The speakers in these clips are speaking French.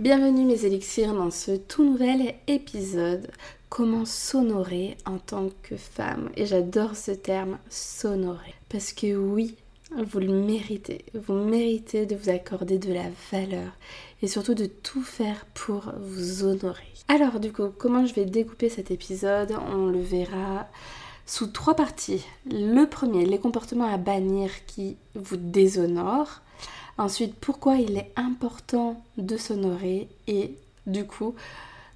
Bienvenue mes élixirs dans ce tout nouvel épisode Comment s'honorer en tant que femme? Et j'adore ce terme s'honorer. Parce que oui, vous le méritez. Vous méritez de vous accorder de la valeur et surtout de tout faire pour vous honorer. Alors du coup, comment je vais découper cet épisode? On le verra sous trois parties. Le premier, les comportements à bannir qui vous déshonorent. Ensuite, pourquoi il est important de s'honorer et du coup,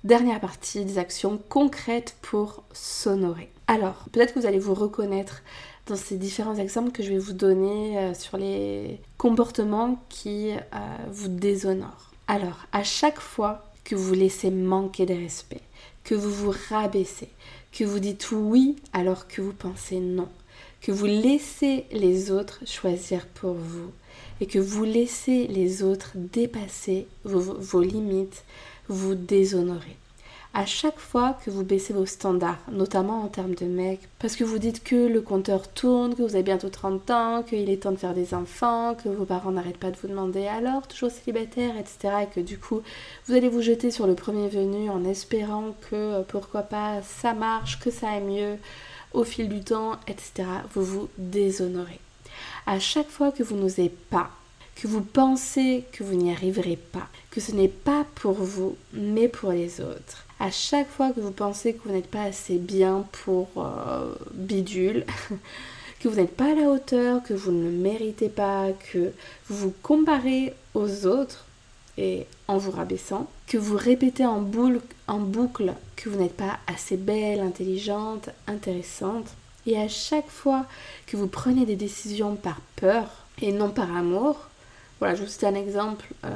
dernière partie, des actions concrètes pour s'honorer. Alors, peut-être que vous allez vous reconnaître dans ces différents exemples que je vais vous donner euh, sur les comportements qui euh, vous déshonorent. Alors, à chaque fois que vous laissez manquer de respect, que vous vous rabaissez, que vous dites oui alors que vous pensez non, que vous laissez les autres choisir pour vous, et que vous laissez les autres dépasser vos, limites, vous déshonorer. À chaque fois que vous baissez vos standards, notamment en termes de mecs, parce que vous dites que le compteur tourne, que vous avez bientôt 30 ans, qu'il est temps de faire des enfants, que vos parents n'arrêtent pas de vous demander alors, toujours célibataire, etc. Et que du coup, vous allez vous jeter sur le premier venu en espérant que euh, pourquoi pas ça marche, que ça aille mieux au fil du temps, etc. Vous vous déshonorez à chaque fois que vous n'osez pas, que vous pensez que vous n'y arriverez pas, que ce n'est pas pour vous, mais pour les autres. À chaque fois que vous pensez que vous n'êtes pas assez bien pour euh, bidule, que vous n'êtes pas à la hauteur, que vous ne le méritez pas, que vous vous comparez aux autres et en vous rabaissant, que vous répétez en, en boucle que vous n'êtes pas assez belle, intelligente, intéressante, et à chaque fois que vous prenez des décisions par peur et non par amour, voilà, je vous cite un exemple, euh,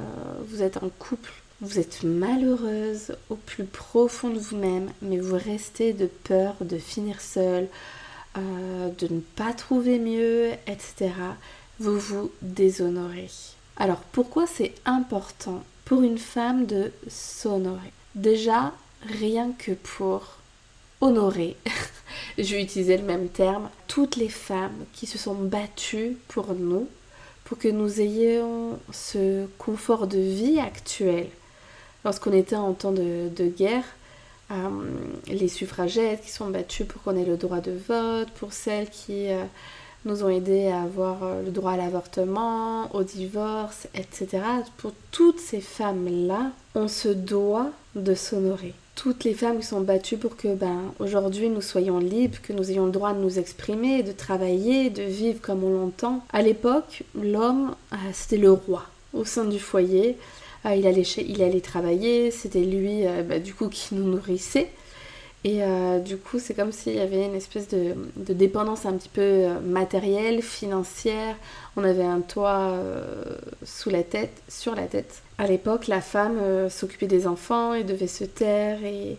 vous êtes en couple, vous êtes malheureuse au plus profond de vous-même, mais vous restez de peur de finir seule, euh, de ne pas trouver mieux, etc. Vous vous déshonorez. Alors pourquoi c'est important pour une femme de s'honorer? Déjà, rien que pour honorer je vais utiliser le même terme, toutes les femmes qui se sont battues pour nous, pour que nous ayons ce confort de vie actuel. Lorsqu'on était en temps de, guerre, euh, les suffragettes qui sont battues pour qu'on ait le droit de vote, pour celles qui euh, nous ont aidés à avoir euh, le droit à l'avortement, au divorce, etc. Pour toutes ces femmes-là, on se doit de s'honorer toutes les femmes qui sont battues pour que ben, aujourd'hui nous soyons libres, que nous ayons le droit de nous exprimer, de travailler, de vivre comme on l'entend. À l'époque, l'homme, euh, c'était le roi au sein du foyer. Euh, il, allait il allait travailler, c'était lui euh, bah, du coup qui nous nourrissait. Et du coup, c'est comme s'il y avait une espèce de, dépendance un petit peu matérielle, financière. On avait un toit sous la tête, sur la tête. À l'époque, la femme euh, s'occupait des enfants et devait se taire et,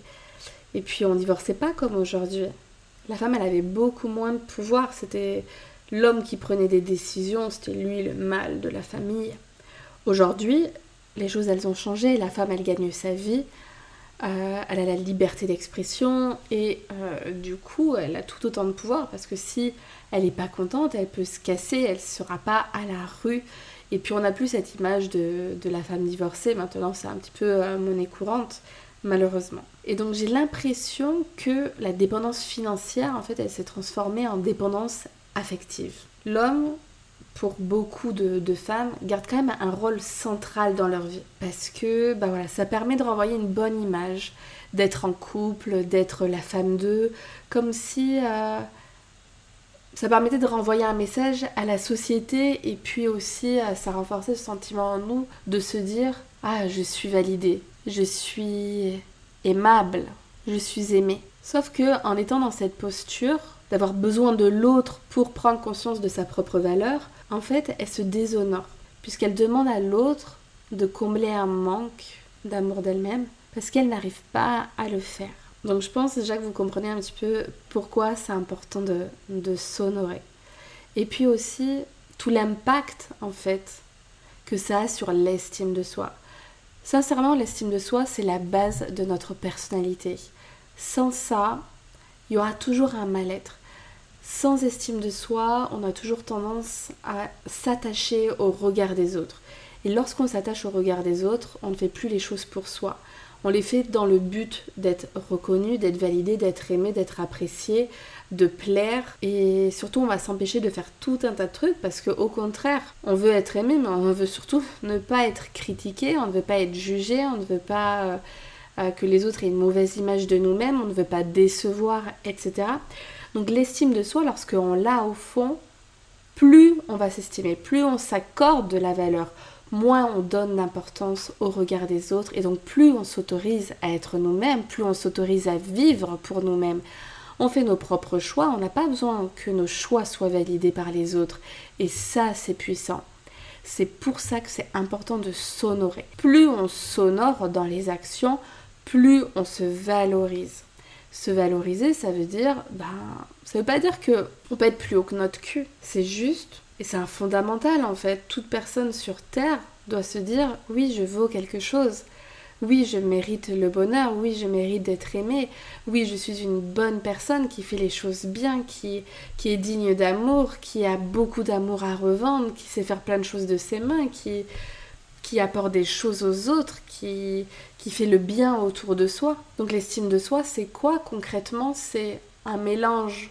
et puis on divorçait pas comme aujourd'hui. La femme, elle avait beaucoup moins de pouvoir. C'était l'homme qui prenait des décisions, c'était lui le mâle de la famille. Aujourd'hui, les choses, elles ont changé. La femme, elle gagne sa vie. Euh, elle a la liberté d'expression et euh, du coup, elle a tout autant de pouvoir parce que si elle n'est pas contente, elle peut se casser, elle ne sera pas à la rue et puis on n'a plus cette image de, la femme divorcée, maintenant c'est un petit peu euh, monnaie courante, malheureusement. Et donc j'ai l'impression que la dépendance financière, en fait, elle s'est transformée en dépendance affective. L'homme, pour beaucoup de, femmes, garde quand même un rôle central dans leur vie. Parce que bah voilà, ça permet de renvoyer une bonne image, d'être en couple, d'être la femme d'eux, comme si... Euh, ça permettait de renvoyer un message à la société et puis aussi euh, ça renforçait ce sentiment en nous de se dire ah je suis validée, je suis aimable, je suis aimée. Sauf que en étant dans cette posture d'avoir besoin de l'autre pour prendre conscience de sa propre valeur, en fait, elle se déshonore. puisqu'elle demande à l'autre de combler un manque d'amour d'elle-même parce qu'elle n'arrive pas à le faire. Donc je pense déjà que vous comprenez un petit peu pourquoi c'est important de, de s'honorer. Et puis aussi tout l'impact en fait que ça a sur l'estime de soi. Sincèrement, l'estime de soi, c'est la base de notre personnalité. Sans ça, il y aura toujours un mal-être. Sans estime de soi, on a toujours tendance à s'attacher au regard des autres. Et lorsqu'on s'attache au regard des autres, on ne fait plus les choses pour soi. On les fait dans le but d'être reconnu, d'être validé, d'être aimé, d'être apprécié, de plaire. Et surtout, on va s'empêcher de faire tout un tas de trucs parce qu'au contraire, on veut être aimé, mais on veut surtout ne pas être critiqué, on ne veut pas être jugé, on ne veut pas euh, que les autres aient une mauvaise image de nous-mêmes, on ne veut pas décevoir, etc. Donc l'estime de soi, lorsqu'on l'a au fond, plus on va s'estimer, plus on s'accorde de la valeur, moins on donne d'importance au regard des autres et donc plus on s'autorise à être nous-mêmes, plus on s'autorise à vivre pour nous-mêmes. On fait nos propres choix, on n'a pas besoin que nos choix soient validés par les autres et ça c'est puissant. C'est pour ça que c'est important de s'honorer. Plus on s'honore dans les actions, plus on se valorise. Se valoriser, ça veut dire, ben, ça veut pas dire que on peut être plus haut que notre cul. C'est juste et c'est un fondamental en fait. Toute personne sur Terre doit se dire oui, je vaux quelque chose. Oui, je mérite le bonheur, oui, je mérite d'être aimé, oui, je suis une bonne personne qui fait les choses bien, qui, qui est digne d'amour, qui a beaucoup d'amour à revendre, qui sait faire plein de choses de ses mains, qui, qui apporte des choses aux autres, qui, qui fait le bien autour de soi. Donc l'estime de soi, c'est quoi concrètement? C'est un mélange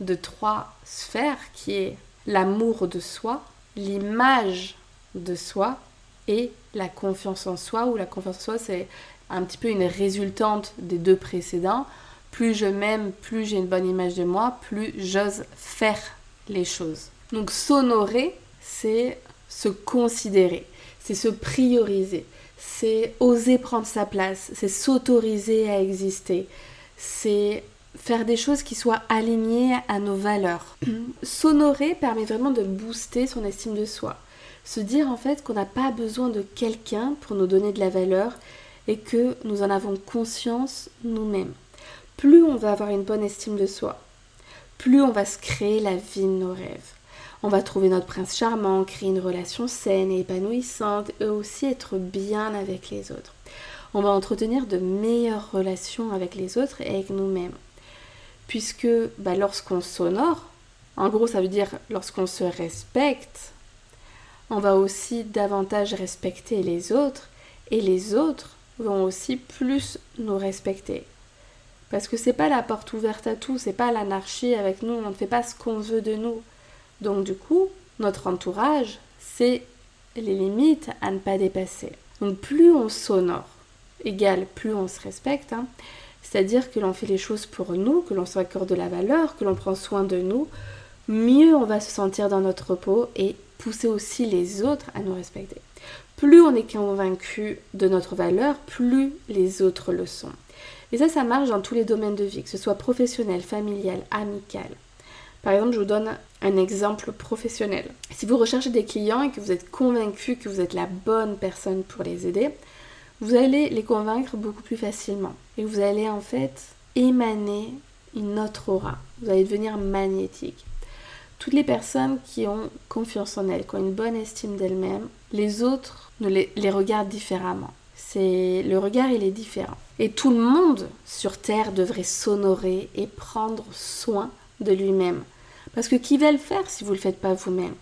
de trois sphères qui est l'amour de soi, l'image de soi et la confiance en soi, ou la confiance en soi, c'est un petit peu une résultante des deux précédents. Plus je m'aime, plus j'ai une bonne image de moi, plus j'ose faire les choses. Donc s'honorer, c'est se considérer, c'est se prioriser, c'est oser prendre sa place, c'est s'autoriser à exister, c'est faire des choses qui soient alignées à nos valeurs. S'honorer permet vraiment de booster son estime de soi. Se dire en fait qu'on n'a pas besoin de quelqu'un pour nous donner de la valeur et que nous en avons conscience nous-mêmes. Plus on va avoir une bonne estime de soi, plus on va se créer la vie de nos rêves. On va trouver notre prince charmant, créer une relation saine et épanouissante et aussi être bien avec les autres. On va entretenir de meilleures relations avec les autres et avec nous-mêmes puisque bah, lorsqu'on s'honore, en gros ça veut dire lorsqu'on se respecte, on va aussi davantage respecter les autres et les autres vont aussi plus nous respecter. Parce que c'est pas la porte ouverte à tout, c'est pas l'anarchie avec nous, on ne fait pas ce qu'on veut de nous. Donc du coup, notre entourage, c'est les limites à ne pas dépasser. Donc plus on s'honore, égal plus on se respecte, hein, c'est-à-dire que l'on fait les choses pour nous, que l'on s'accorde de la valeur, que l'on prend soin de nous, mieux on va se sentir dans notre peau et pousser aussi les autres à nous respecter. Plus on est convaincu de notre valeur, plus les autres le sont. Et ça, ça marche dans tous les domaines de vie, que ce soit professionnel, familial, amical. Par exemple, je vous donne un exemple professionnel. Si vous recherchez des clients et que vous êtes convaincu que vous êtes la bonne personne pour les aider, vous allez les convaincre beaucoup plus facilement. Et vous allez en fait émaner une autre aura. Vous allez devenir magnétique. Toutes les personnes qui ont confiance en elles, qui ont une bonne estime d'elles-mêmes, les autres ne les, les regardent différemment. C'est le regard il est différent. Et tout le monde sur terre devrait s'honorer et prendre soin de lui-même. Parce que qui va le faire si vous ne le faites pas vous-même?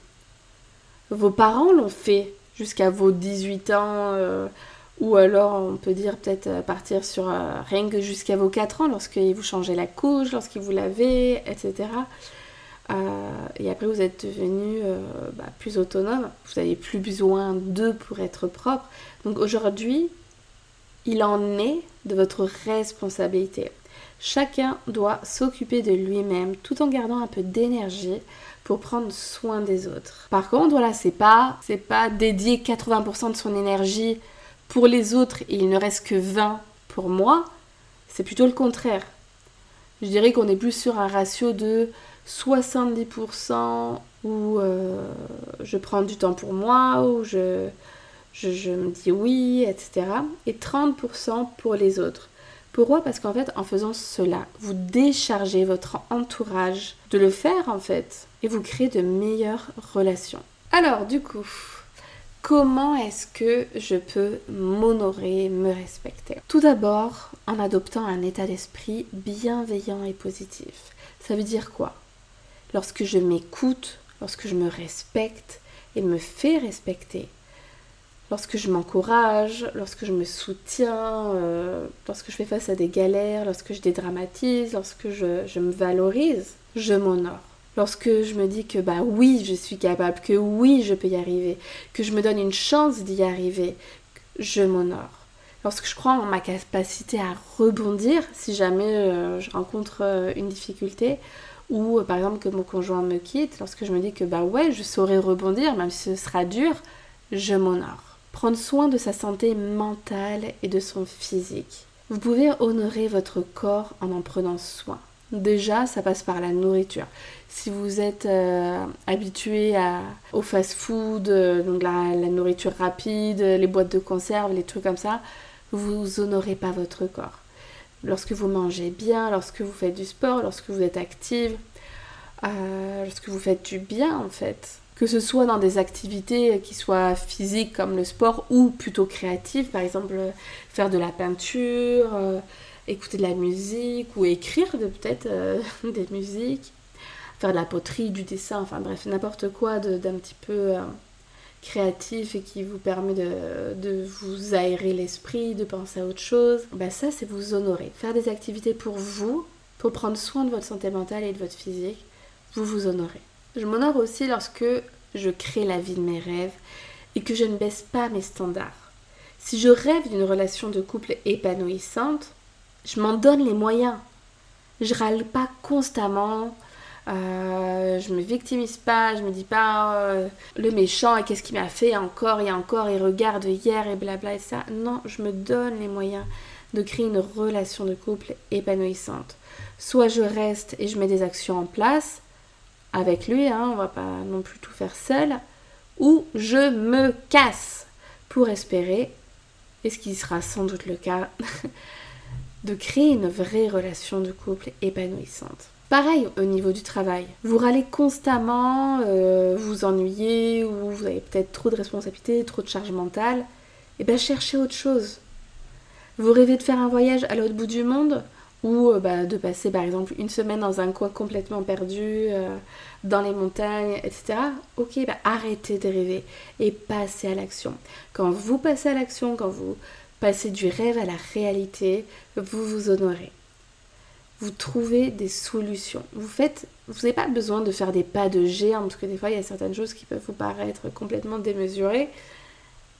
Vos parents l'ont fait jusqu'à vos 18 ans, euh, ou alors, on peut dire peut-être euh, partir sur euh, rien que jusqu'à vos 4 ans, lorsqu'il vous changez la couche, lorsqu'il vous lavez, etc. Et après, vous êtes devenu bah, plus autonome. Vous n'avez plus besoin d'eux pour être propre. Donc aujourd'hui, il en est de votre responsabilité. Chacun doit s'occuper de lui-même tout en gardant un peu d'énergie pour prendre soin des autres. Par contre, voilà, c'est pas, c'est pas dédier 80% de son énergie pour les autres et il ne reste que 20 pour moi, c'est plutôt le contraire. Je dirais qu'on est plus sur un ratio de 70% où euh, je prends du temps pour moi, où je, je, me dis oui, etc. Et 30% pour les autres. Pourquoi? Parce qu'en fait, en faisant cela, vous déchargez votre entourage de le faire en fait, et vous créez de meilleures relations. Alors, du coup, comment est-ce que je peux m'honorer, me respecter? Tout d'abord, en adoptant un état d'esprit bienveillant et positif. Ça veut dire quoi? Lorsque je m'écoute, lorsque je me respecte et me fais respecter, lorsque je m'encourage, lorsque je me soutiens, euh, lorsque je fais face à des galères, lorsque je dédramatise, lorsque je, me valorise, je m'honore. Lorsque je me dis que bah oui, je suis capable, que oui, je peux y arriver, que je me donne une chance d'y arriver, je m'honore. Lorsque je crois en ma capacité à rebondir si jamais euh, je rencontre euh, une difficulté, ou par exemple que mon conjoint me quitte, lorsque je me dis que bah ouais, je saurai rebondir, même si ce sera dur, je m'honore. Prendre soin de sa santé mentale et de son physique. Vous pouvez honorer votre corps en en prenant soin. Déjà, ça passe par la nourriture. Si vous êtes euh, habitué au fast-food, euh, donc la, la, nourriture rapide, les boîtes de conserve, les trucs comme ça, vous honorez pas votre corps. Lorsque vous mangez bien, lorsque vous faites du sport, lorsque vous êtes active, euh, lorsque vous faites du bien en fait, que ce soit dans des activités qui soient physiques comme le sport ou plutôt créatives, par exemple faire de la peinture, euh, écouter de la musique ou écrire peut-être euh, des musiques, faire de la poterie, du dessin, enfin bref, n'importe quoi d'un petit peu euh, créatif et qui vous permet de, vous aérer l'esprit, de penser à autre chose, bah ça c'est vous honorer. Faire des activités pour vous, pour prendre soin de votre santé mentale et de votre physique, vous vous honorez. Je m'honore aussi lorsque je crée la vie de mes rêves et que je ne baisse pas mes standards. Si je rêve d'une relation de couple épanouissante, je m'en donne les moyens. Je râle pas constamment, euh, je me victimise pas, je me dis pas euh, le méchant et qu'est-ce qu'il m'a fait encore et encore et regarde hier et blabla et ça. Non, je me donne les moyens de créer une relation de couple épanouissante. Soit je reste et je mets des actions en place, avec lui, hein, on va pas non plus tout faire seul, ou je me casse pour espérer, et ce qui sera sans doute le cas, de créer une vraie relation de couple épanouissante. Pareil au niveau du travail. Vous râlez constamment, euh, vous ennuyez ou vous avez peut-être trop de responsabilités, trop de charge mentale. Et eh bien cherchez autre chose. Vous rêvez de faire un voyage à l'autre bout du monde ou euh, bah, de passer par exemple une semaine dans un coin complètement perdu, euh, dans les montagnes, etc. Ok, bah, arrêtez de rêver et passez à l'action. Quand vous passez à l'action, quand vous passez du rêve à la réalité, vous vous honorez. Vous trouvez des solutions. Vous faites, vous n'avez pas besoin de faire des pas de géant parce que des fois il y a certaines choses qui peuvent vous paraître complètement démesurées.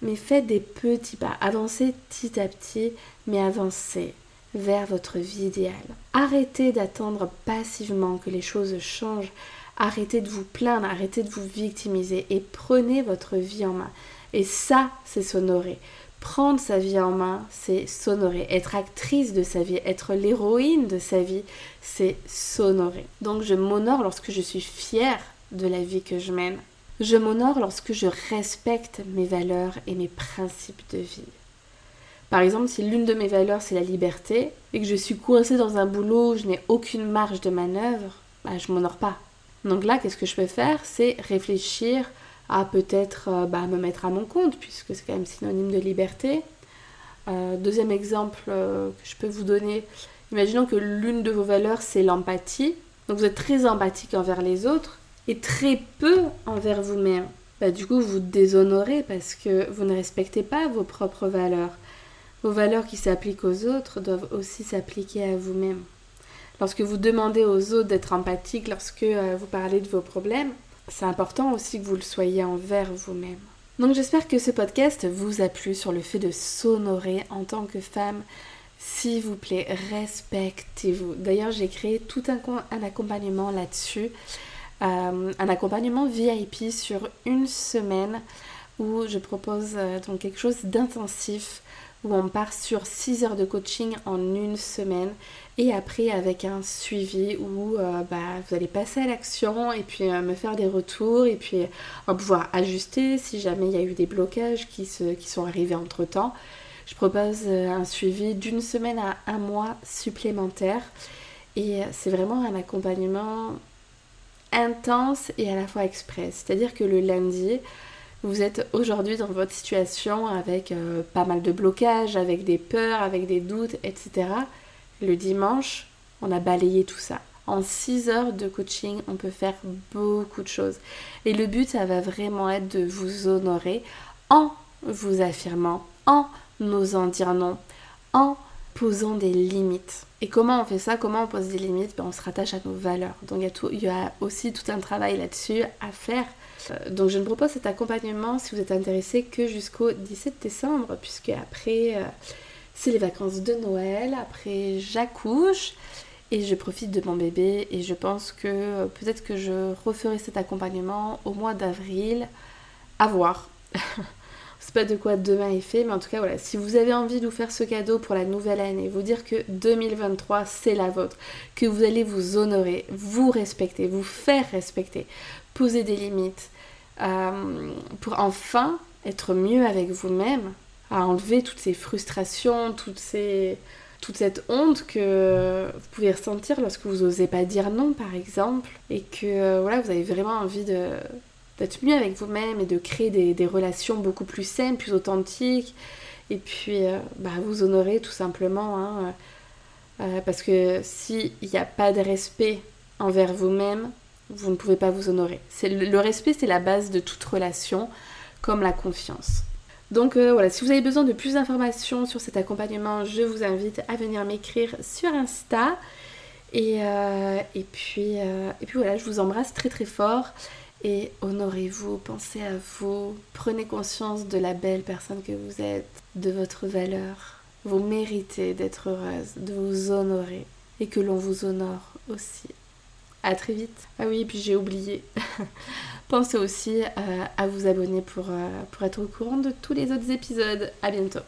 Mais faites des petits pas, avancez petit à petit, mais avancez vers votre vie idéale. Arrêtez d'attendre passivement que les choses changent. Arrêtez de vous plaindre, arrêtez de vous victimiser et prenez votre vie en main. Et ça, c'est s'honorer. Prendre sa vie en main, c'est s'honorer. Être actrice de sa vie, être l'héroïne de sa vie, c'est s'honorer. Donc je m'honore lorsque je suis fière de la vie que je mène. Je m'honore lorsque je respecte mes valeurs et mes principes de vie. Par exemple, si l'une de mes valeurs c'est la liberté et que je suis coincée dans un boulot où je n'ai aucune marge de manœuvre, bah, je m'honore pas. Donc là, qu'est-ce que je peux faire? C'est réfléchir à peut-être euh, bah, me mettre à mon compte, puisque c'est quand même synonyme de liberté. Euh, deuxième exemple euh, que je peux vous donner, imaginons que l'une de vos valeurs c'est l'empathie. Donc vous êtes très empathique envers les autres et très peu envers vous-même. Bah, du coup, vous déshonorez parce que vous ne respectez pas vos propres valeurs. Vos valeurs qui s'appliquent aux autres doivent aussi s'appliquer à vous-même. Lorsque vous demandez aux autres d'être empathiques, lorsque euh, vous parlez de vos problèmes, c'est important aussi que vous le soyez envers vous-même. Donc j'espère que ce podcast vous a plu sur le fait de s'honorer en tant que femme. S'il vous plaît, respectez-vous. D'ailleurs, j'ai créé tout un, accompagnement là-dessus. Euh, un accompagnement VIP sur une semaine où je propose euh, donc quelque chose d'intensif où on part sur 6 heures de coaching en une semaine et après avec un suivi où euh, bah, vous allez passer à l'action et puis euh, me faire des retours et puis va pouvoir ajuster si jamais il y a eu des blocages qui, qui sont arrivés entre temps. Je propose euh, un suivi d'une semaine à un mois supplémentaire et c'est vraiment un accompagnement intense et à la fois express. C'est-à-dire que le lundi, vous êtes aujourd'hui dans votre situation avec pas mal de blocages, avec des peurs, avec des doutes, etc. Le dimanche, on a balayé tout ça. En 6 heures de coaching, on peut faire beaucoup de choses. Et le but, ça va vraiment être de vous honorer en vous affirmant, en osant dire non, en posant des limites. Et comment on fait ça? Comment on pose des limites? Ben, On se rattache à nos valeurs. Donc y, il y a aussi tout un travail là-dessus à faire. Euh, donc je ne propose cet accompagnement si vous êtes intéressé que jusqu'au 17 décembre, puisque après... Euh, c'est les vacances de Noël, après j'accouche et je profite de mon bébé et je pense que peut-être que je referai cet accompagnement au mois d'avril. À voir. c'est pas de quoi demain est fait, mais en tout cas voilà, si vous avez envie de vous faire ce cadeau pour la nouvelle année, vous dire que 2023 c'est la vôtre, que vous allez vous honorer, vous respecter, vous faire respecter, poser des limites, euh, pour enfin être mieux avec vous-même, à enlever toutes ces frustrations, toutes ces, toute cette honte que vous pouvez ressentir lorsque vous n'osez pas dire non, par exemple, et que euh, voilà, vous avez vraiment envie de, d'être mieux avec vous-même et de créer des, relations beaucoup plus saines, plus authentiques, et puis euh, bah, vous honorer tout simplement, hein, parce que s'il n'y a pas de respect envers vous-même, vous ne pouvez pas vous honorer. Le respect, c'est la base de toute relation, comme la confiance. Donc euh, voilà, si vous avez besoin de plus d'informations sur cet accompagnement, je vous invite à venir m'écrire sur Insta. Euh, euh, et puis voilà, je vous embrasse très très fort. Et honorez-vous, pensez à vous, prenez conscience de la belle personne que vous êtes, de votre valeur. Vous méritez d'être heureuse, de vous honorer et que l'on vous honore aussi. À très vite. Ah oui, et puis j'ai oublié. Pensez aussi euh, à vous abonner pour, euh, pour être au courant de tous les autres épisodes. À bientôt.